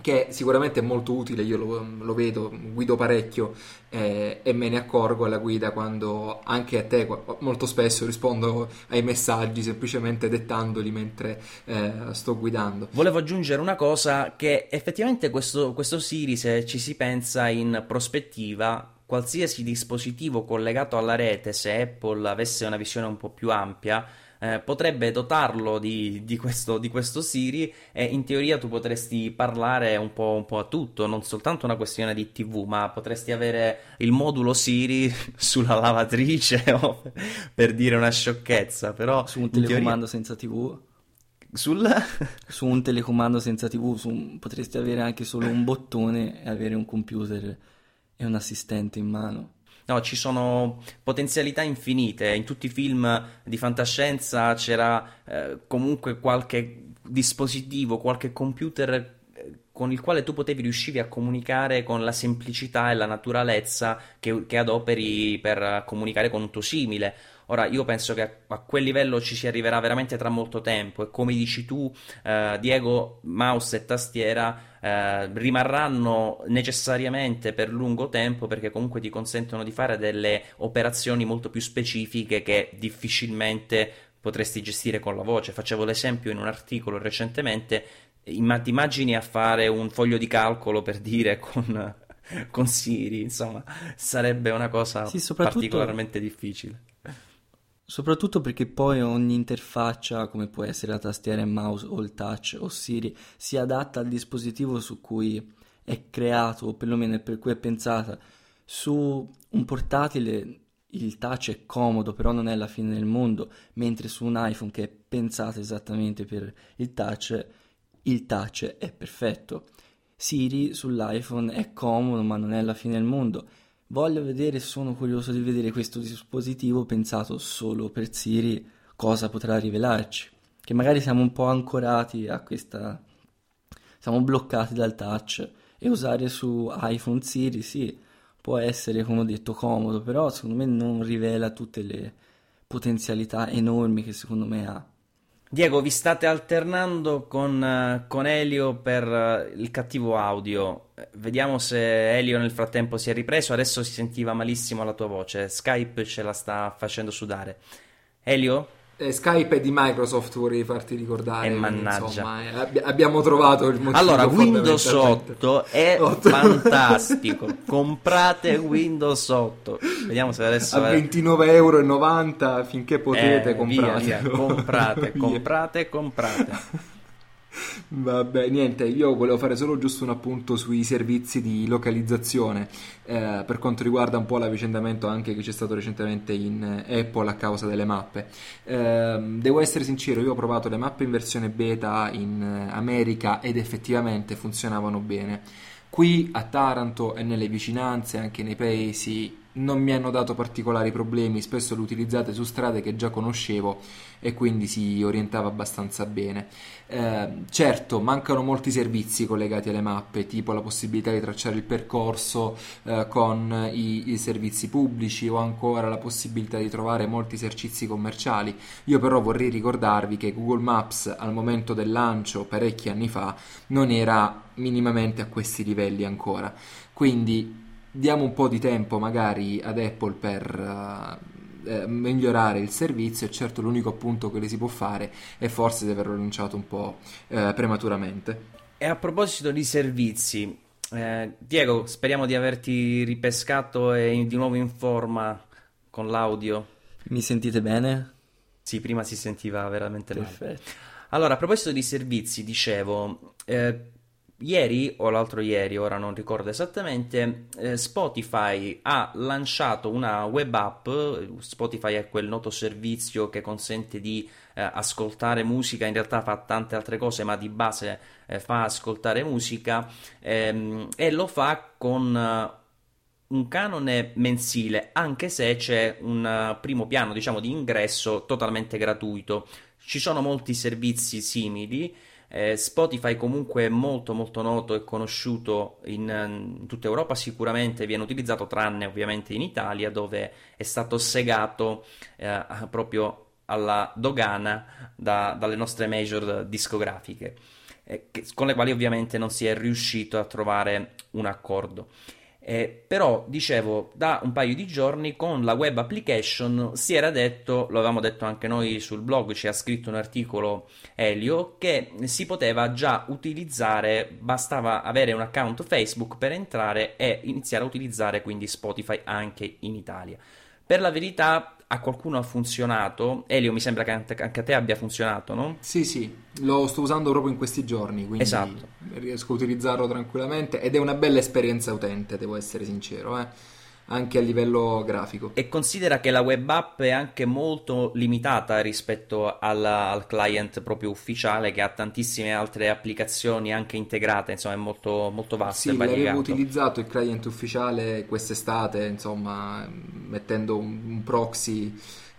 che sicuramente è molto utile, io lo, lo vedo, guido parecchio eh, e me ne accorgo alla guida quando anche a te molto spesso rispondo ai messaggi semplicemente dettandoli mentre eh, sto guidando. Volevo aggiungere una cosa che effettivamente questo, questo Siri se ci si pensa in prospettiva qualsiasi dispositivo collegato alla rete se Apple avesse una visione un po' più ampia eh, potrebbe dotarlo di, di, questo, di, questo, Siri e in teoria tu potresti parlare un po', un po', a tutto, non soltanto una questione di TV, ma potresti avere il modulo Siri sulla lavatrice per dire una sciocchezza, però su un telecomando teoria... senza TV. Sul... su un telecomando senza TV un... potresti avere anche solo un bottone e avere un computer e un assistente in mano. No, ci sono potenzialità infinite. In tutti i film di fantascienza c'era eh, comunque qualche dispositivo, qualche computer eh, con il quale tu potevi riuscire a comunicare con la semplicità e la naturalezza che, che adoperi per comunicare con un tuo simile. Ora, io penso che a, a, quel livello ci si arriverà veramente tra molto tempo e come dici tu, eh, Diego, mouse e tastiera eh, rimarranno necessariamente per lungo tempo perché comunque ti consentono di fare delle operazioni molto più specifiche che difficilmente potresti gestire con la voce. Facevo l'esempio in un articolo recentemente, ti immagini a fare un foglio di calcolo per dire con, con Siri, insomma, sarebbe una cosa sì, particolarmente difficile. Soprattutto perché poi ogni interfaccia, come può essere la tastiera e mouse o il touch o Siri, si adatta al dispositivo su cui è creato o perlomeno per cui è pensata. Su un portatile il touch è comodo, però non è la fine del mondo, mentre su un iPhone che è pensato esattamente per il touch, il touch è perfetto. Siri sull'iPhone è comodo, ma non è la fine del mondo Voglio vedere, sono curioso di vedere questo dispositivo pensato solo per Siri, cosa potrà rivelarci. Che magari siamo un po' ancorati a questa... siamo bloccati dal touch e usare su iPhone Siri, sì, può essere, come ho detto, comodo, però secondo me non rivela tutte le potenzialità enormi che secondo me ha. Diego, vi state alternando con, eh, con Elio per eh, il cattivo audio. Vediamo se Elio nel frattempo si è ripreso. Adesso si sentiva malissimo la tua voce. Skype ce la sta facendo sudare. Elio? Eh, Skype è di Microsoft, vorrei farti ricordare. E mannaggia. Insomma, eh, abbi- abbiamo trovato il motivo. Allora, Windows 8 è 8. fantastico. Comprate Windows 8. Vediamo se adesso... A 29,90 euro finché potete eh, comprate. Via, via. Comprate, comprate, comprate. Vabbè, niente, io volevo fare solo giusto un appunto sui servizi di localizzazione eh, per quanto riguarda un po' l'avvicendamento anche che c'è stato recentemente in Apple a causa delle mappe. Eh, devo essere sincero, io ho provato le mappe in versione beta in America ed effettivamente funzionavano bene. Qui a Taranto e nelle vicinanze, anche nei paesi, non mi hanno dato particolari problemi, spesso le utilizzate su strade che già conoscevo e quindi si orientava abbastanza bene. Eh, certo, mancano molti servizi collegati alle mappe, tipo la possibilità di tracciare il percorso eh, con i, i, servizi pubblici o ancora la possibilità di trovare molti esercizi commerciali. Io però vorrei ricordarvi che Google Maps al momento del lancio, parecchi anni fa, non era minimamente a questi livelli ancora. Quindi diamo un po' di tempo magari ad Apple per uh, eh, migliorare il servizio e certo l'unico appunto che le si può fare è forse di averlo lanciato un po' eh, prematuramente. E a proposito di servizi, eh, Diego, speriamo di averti ripescato e di nuovo in forma con l'audio. Mi sentite bene? Sì, prima si sentiva veramente Perfetto. Male. Allora, a proposito di servizi, dicevo, eh, Ieri o l'altro ieri, ora non ricordo esattamente, eh, Spotify ha lanciato una web app. Spotify è quel noto servizio che consente di eh, ascoltare musica, in realtà fa tante altre cose, ma di base eh, fa ascoltare musica ehm, e lo fa con eh, un canone mensile, anche se c'è un uh, primo piano, diciamo, di ingresso totalmente gratuito. Ci sono molti servizi simili eh, Spotify comunque è molto molto noto e conosciuto in, in, tutta Europa, sicuramente viene utilizzato tranne ovviamente in Italia dove è stato segato eh, proprio alla dogana da, dalle nostre major discografiche, eh, che, con le quali ovviamente non si è riuscito a trovare un accordo. Eh, però, dicevo, da un paio di giorni con la web application si era detto, lo avevamo detto anche noi sul blog, ci ha scritto un articolo Elio, che si poteva già utilizzare, bastava avere un account Facebook per entrare e iniziare a utilizzare quindi Spotify anche in Italia. Per la verità, a qualcuno ha funzionato. Elio, mi sembra che anche a te abbia funzionato, no? Sì, sì, lo sto usando proprio in questi giorni, quindi esatto. riesco a utilizzarlo tranquillamente ed è una bella esperienza utente, devo essere sincero, eh anche a livello grafico. E considera che la web app è anche molto limitata rispetto alla, al client proprio ufficiale che ha tantissime altre applicazioni anche integrate, insomma è molto, molto vasto. Sì, l'avevo utilizzato il client ufficiale quest'estate, insomma, mettendo un, un proxy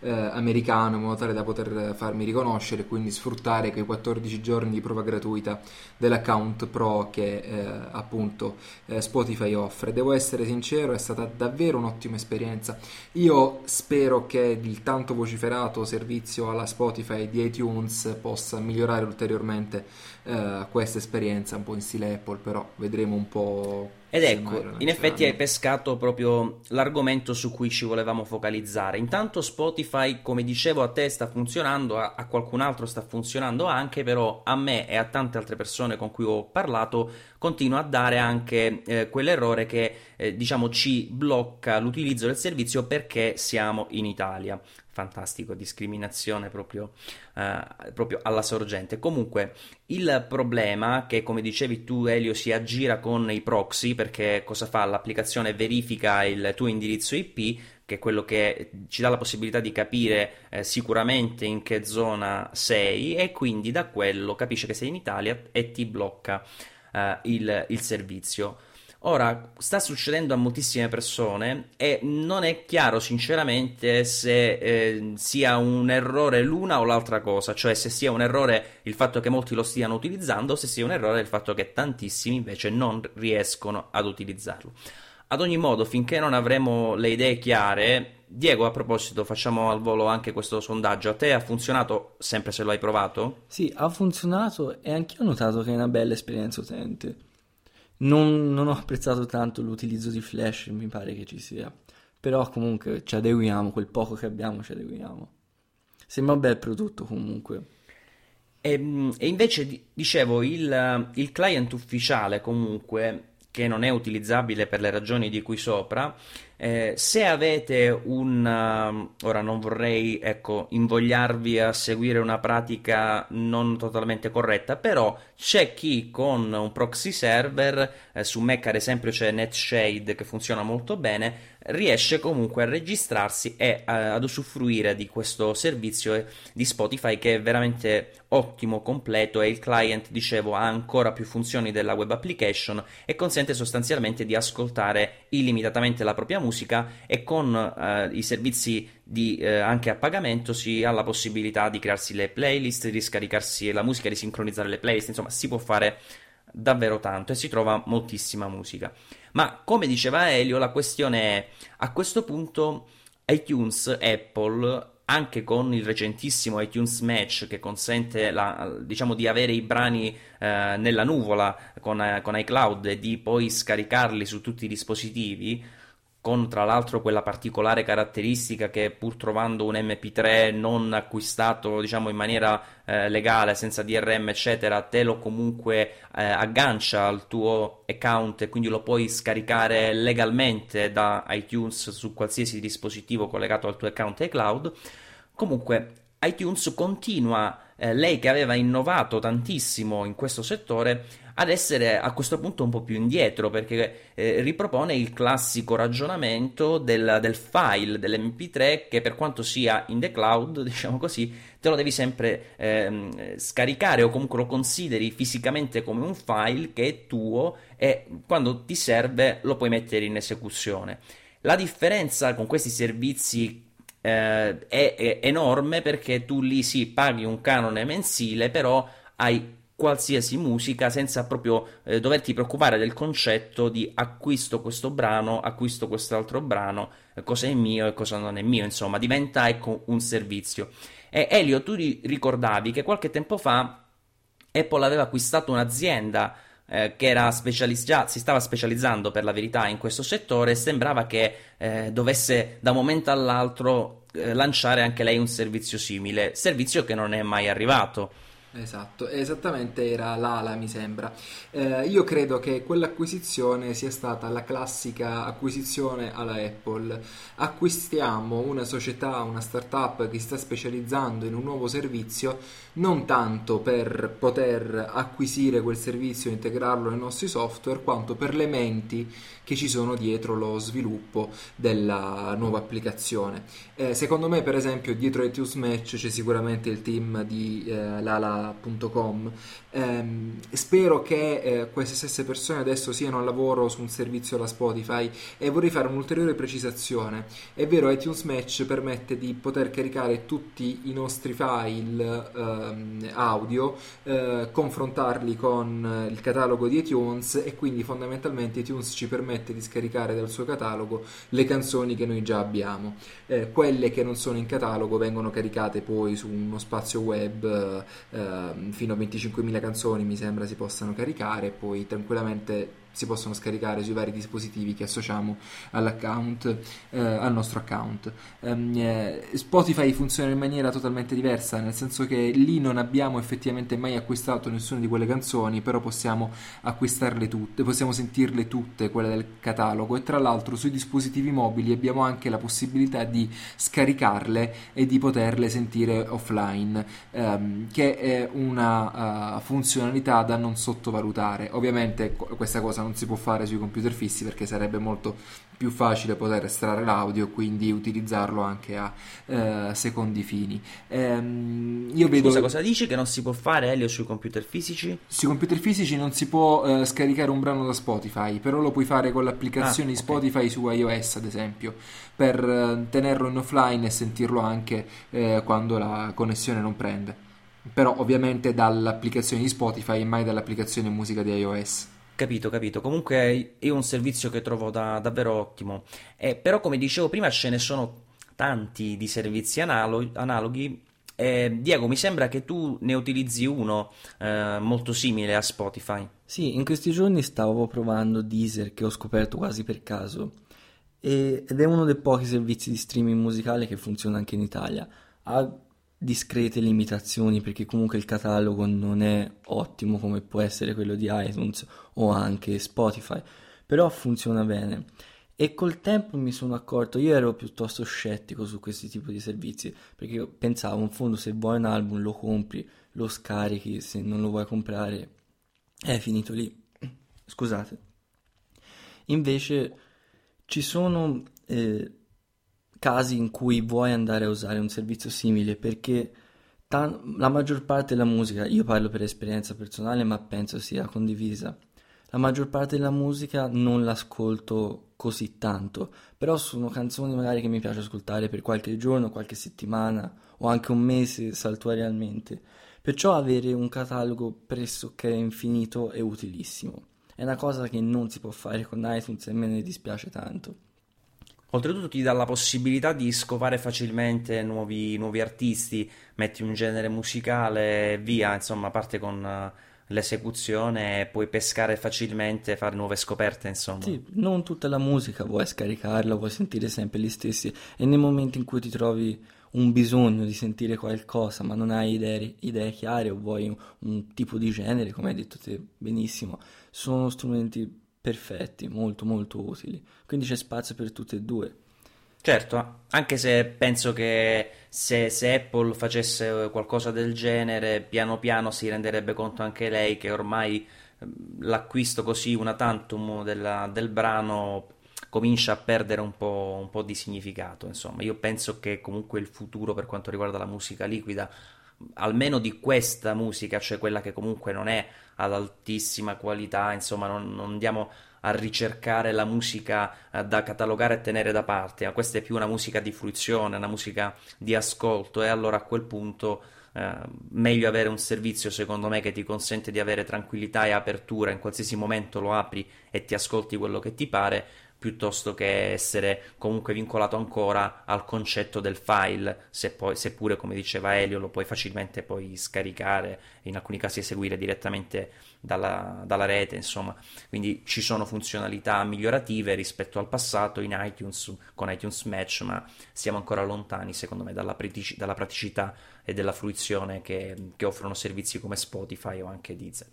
eh, americano in modo tale da poter farmi riconoscere e quindi sfruttare quei 14 giorni di prova gratuita dell'account pro che eh, appunto eh, Spotify offre. Devo essere sincero, è stata davvero un'ottima esperienza. Io spero che il tanto vociferato servizio alla Spotify di iTunes possa migliorare ulteriormente eh, questa esperienza un po' in stile Apple, però vedremo un po' Ed ecco, in effetti hai pescato proprio l'argomento su cui ci volevamo focalizzare. Intanto Spotify, come dicevo, a te sta funzionando, a, a, qualcun altro sta funzionando anche, però a me e a tante altre persone con cui ho parlato continua a dare anche eh, quell'errore che eh, diciamo ci blocca l'utilizzo del servizio perché siamo in Italia fantastico, discriminazione proprio, eh, proprio, alla sorgente. Comunque, il problema che, come dicevi tu, Elio, si aggira con i proxy, perché cosa fa? L'applicazione verifica il tuo indirizzo IP, che è quello che ci dà la possibilità di capire eh, sicuramente in che zona sei, e quindi da quello capisce che sei in Italia e ti blocca eh, il, il servizio. Ora, sta succedendo a moltissime persone e non è chiaro sinceramente se eh, sia un errore l'una o l'altra cosa, cioè se sia un errore il fatto che molti lo stiano utilizzando o se sia un errore il fatto che tantissimi invece non riescono ad utilizzarlo. Ad ogni modo, finché non avremo le idee chiare, Diego, a proposito, facciamo al volo anche questo sondaggio. A te ha funzionato sempre se lo hai provato? Sì, ha funzionato e anch'io ho notato che è una bella esperienza utente. Non, non ho apprezzato tanto l'utilizzo di Flash, mi pare che ci sia. Però comunque ci adeguiamo, quel poco che abbiamo ci adeguiamo. Sembra un bel prodotto comunque. E, ehm, e invece, dicevo, il, il client ufficiale comunque che non è utilizzabile per le ragioni di cui sopra, eh, se avete un... Uh, ora non vorrei ecco, invogliarvi a seguire una pratica non totalmente corretta, però c'è chi con un proxy server, eh, su Mac ad esempio c'è Netshade che funziona molto bene, riesce comunque a registrarsi e a, eh, ad usufruire di questo servizio di Spotify che è veramente ottimo, completo e il client, dicevo, ha ancora più funzioni della web application e consente sostanzialmente di ascoltare illimitatamente la propria musica e con eh, i servizi di, eh, anche a pagamento si ha la possibilità di crearsi le playlist, di scaricarsi la musica, di sincronizzare le playlist, insomma si può fare davvero tanto e si trova moltissima musica. Ma come diceva Elio, la questione è a questo punto iTunes, Apple, anche con il recentissimo iTunes Match che consente la, diciamo, di avere i brani eh, nella nuvola con, eh, con iCloud e di poi scaricarli su tutti i dispositivi, con tra l'altro quella particolare caratteristica che pur trovando un MP3 non acquistato diciamo in maniera eh, legale senza DRM eccetera te lo comunque eh, aggancia al tuo account e quindi lo puoi scaricare legalmente da iTunes su qualsiasi dispositivo collegato al tuo account iCloud comunque iTunes continua eh, lei che aveva innovato tantissimo in questo settore ad essere a questo punto un po' più indietro perché eh, ripropone il classico ragionamento del, del, file dell'MP3 che per quanto sia in the cloud, diciamo così, te lo devi sempre eh, scaricare o comunque lo consideri fisicamente come un file che è tuo e quando ti serve lo puoi mettere in esecuzione. La differenza con questi servizi eh, è, è, enorme perché tu lì sì paghi un canone mensile, però hai qualsiasi musica senza proprio eh, doverti preoccupare del concetto di acquisto questo brano, acquisto quest'altro brano, eh, cosa è mio e cosa non è mio, insomma, diventa ecco un servizio. E Elio, tu ricordavi che qualche tempo fa Apple aveva acquistato un'azienda eh, che era specializza- si stava specializzando per la verità in questo settore e sembrava che eh, dovesse da un momento all'altro eh, lanciare anche lei un servizio simile, servizio che non è mai arrivato. Esatto, esattamente era l'ala mi sembra. Eh, io credo che quell'acquisizione sia stata la classica acquisizione alla Apple. Acquistiamo una società, una startup che si sta specializzando in un nuovo servizio, non tanto per poter acquisire quel servizio e integrarlo nei nostri software, quanto per le menti che ci sono dietro lo sviluppo della nuova applicazione. Eh, secondo me, per esempio, dietro iTunes Match c'è sicuramente il team di eh, lala.com. Eh, spero che eh, queste stesse persone adesso siano al lavoro su un servizio alla Spotify e vorrei fare un'ulteriore precisazione. È vero, iTunes Match permette di poter caricare tutti i nostri file ehm, audio, eh, confrontarli con il catalogo di iTunes e quindi fondamentalmente iTunes ci permette di scaricare dal suo catalogo le canzoni che noi già abbiamo. Eh, quelle che non sono in catalogo vengono caricate poi su uno spazio web eh, fino a 25.000 canzoni mi sembra si possano caricare e poi tranquillamente si possono scaricare sui vari dispositivi che associamo all'account, eh, al nostro account. Um, Spotify funziona in maniera totalmente diversa, nel senso che lì non abbiamo effettivamente mai acquistato nessuna di quelle canzoni, però possiamo acquistarle tutte, possiamo sentirle tutte, quelle del catalogo, e tra l'altro sui dispositivi mobili abbiamo anche la possibilità di scaricarle e di poterle sentire offline, um, che è una uh, funzionalità da non sottovalutare. Ovviamente questa cosa non si può fare sui computer fissi perché sarebbe molto più facile poter estrarre l'audio e quindi utilizzarlo anche a eh, secondi fini. Ehm, io vedo... Scusa, cosa dici che non si può fare Elio sui computer fisici? Sui computer fisici non si può eh, scaricare un brano da Spotify, però lo puoi fare con l'applicazione ah, di Spotify okay. su iOS ad esempio, per eh, tenerlo in offline e sentirlo anche eh, quando la connessione non prende. Però ovviamente dall'applicazione di Spotify e mai dall'applicazione musica di iOS. Capito, capito. Comunque è un servizio che trovo da, davvero ottimo. Eh, però, come dicevo prima, ce ne sono tanti di servizi analo- analoghi. Eh, Diego, mi sembra che tu ne utilizzi uno eh, molto simile a Spotify. Sì, in questi giorni stavo provando Deezer che ho scoperto quasi per caso ed è uno dei pochi servizi di streaming musicale che funziona anche in Italia. Ha discrete limitazioni perché comunque il catalogo non è ottimo come può essere quello di iTunes o anche Spotify, però funziona bene. E col tempo mi sono accorto, io ero piuttosto scettico su questi tipi di servizi, perché pensavo in fondo se vuoi un album lo compri, lo scarichi, se non lo vuoi comprare è finito lì. Scusate. Invece ci sono eh, casi in cui vuoi andare a usare un servizio simile perché tan- la maggior parte della musica, io parlo per esperienza personale ma penso sia condivisa, la maggior parte della musica non l'ascolto così tanto, però sono canzoni magari che mi piace ascoltare per qualche giorno, qualche settimana o anche un mese saltuariamente. Perciò avere un catalogo pressoché infinito è utilissimo. È una cosa che non si può fare con iTunes e me ne dispiace tanto. Oltretutto ti dà la possibilità di scovare facilmente nuovi, nuovi artisti, metti un genere musicale e via, insomma, parte con l'esecuzione e puoi pescare facilmente, fare nuove scoperte, insomma. Sì, non tutta la musica vuoi scaricarla, vuoi sentire sempre gli stessi e nei momenti in cui ti trovi un bisogno di sentire qualcosa ma non hai idee, idee chiare o vuoi un, un, tipo di genere, come hai detto te benissimo, sono strumenti perfetti, molto molto utili. Quindi c'è spazio per tutte e due. Certo, anche se penso che se, se, Apple facesse qualcosa del genere, piano piano si renderebbe conto anche lei che ormai ehm, l'acquisto così una tantum della, del brano comincia a perdere un po', un po' di significato. Insomma, io penso che comunque il futuro per quanto riguarda la musica liquida, almeno di questa musica, cioè quella che comunque non è ad altissima qualità, insomma, non, non andiamo a ricercare la musica eh, da catalogare e tenere da parte, ma questa è più una musica di fruizione, una musica di ascolto e allora a quel punto eh, meglio avere un servizio secondo me che ti consente di avere tranquillità e apertura, in qualsiasi momento lo apri e ti ascolti quello che ti pare, piuttosto che essere comunque vincolato ancora al concetto del file, se poi, seppure come diceva Elio lo puoi facilmente poi scaricare, in alcuni casi eseguire direttamente dalla, dalla rete, insomma, quindi ci sono funzionalità migliorative rispetto al passato in iTunes con iTunes Match, ma siamo ancora lontani secondo me dalla, pratici- dalla praticità e della fruizione che, che offrono servizi come Spotify o anche Deezer.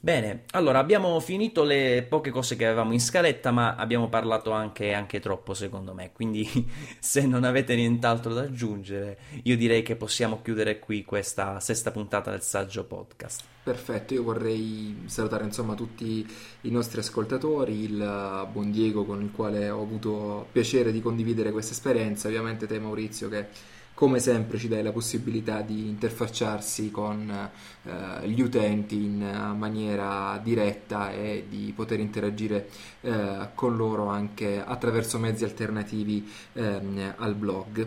Bene, allora abbiamo finito le poche cose che avevamo in scaletta, ma abbiamo parlato anche, anche, troppo secondo me, quindi se non avete nient'altro da aggiungere, io direi che possiamo chiudere qui questa sesta puntata del Saggio Podcast. Perfetto, io vorrei salutare insomma tutti i nostri ascoltatori, il buon Diego con il quale ho avuto piacere di condividere questa esperienza, ovviamente te Maurizio che come sempre ci dai la possibilità di interfacciarsi con eh, gli utenti in maniera diretta e di poter interagire eh, con loro anche attraverso mezzi alternativi ehm, al blog.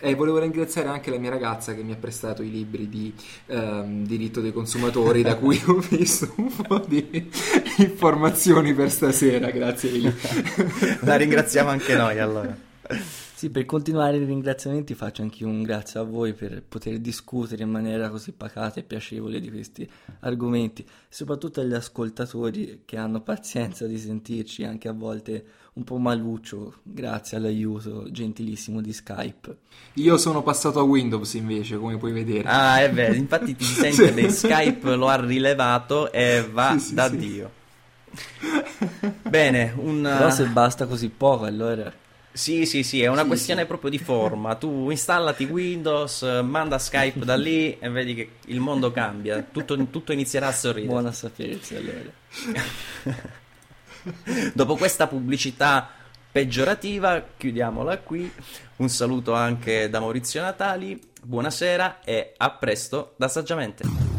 E volevo ringraziare anche la mia ragazza che mi ha prestato i libri di ehm, diritto dei consumatori, da cui ho visto un po' di informazioni per stasera. Grazie Eli. La ringraziamo anche noi allora. Sì, per continuare i ringraziamenti faccio anche un grazie a voi per poter discutere in maniera così pacata e piacevole di questi argomenti, soprattutto agli ascoltatori che hanno pazienza di sentirci anche a volte un po' maluccio, grazie all'aiuto gentilissimo di Skype. Io sono passato a Windows invece, come puoi vedere. Ah, è vero, infatti ti sente sì. Skype lo ha rilevato e va sì, sì, da Dio. Bene, un... Però se basta così poco, allora sì, sì, sì, è una sì, questione sì. proprio di forma. Tu installati Windows, manda Skype da lì e vedi che il mondo cambia. Tutto, tutto inizierà a sorridere. Buona a sapersi allora. Dopo questa pubblicità peggiorativa, chiudiamola qui. Un saluto anche da Maurizio Natali. Buonasera e a presto da Saggiamente.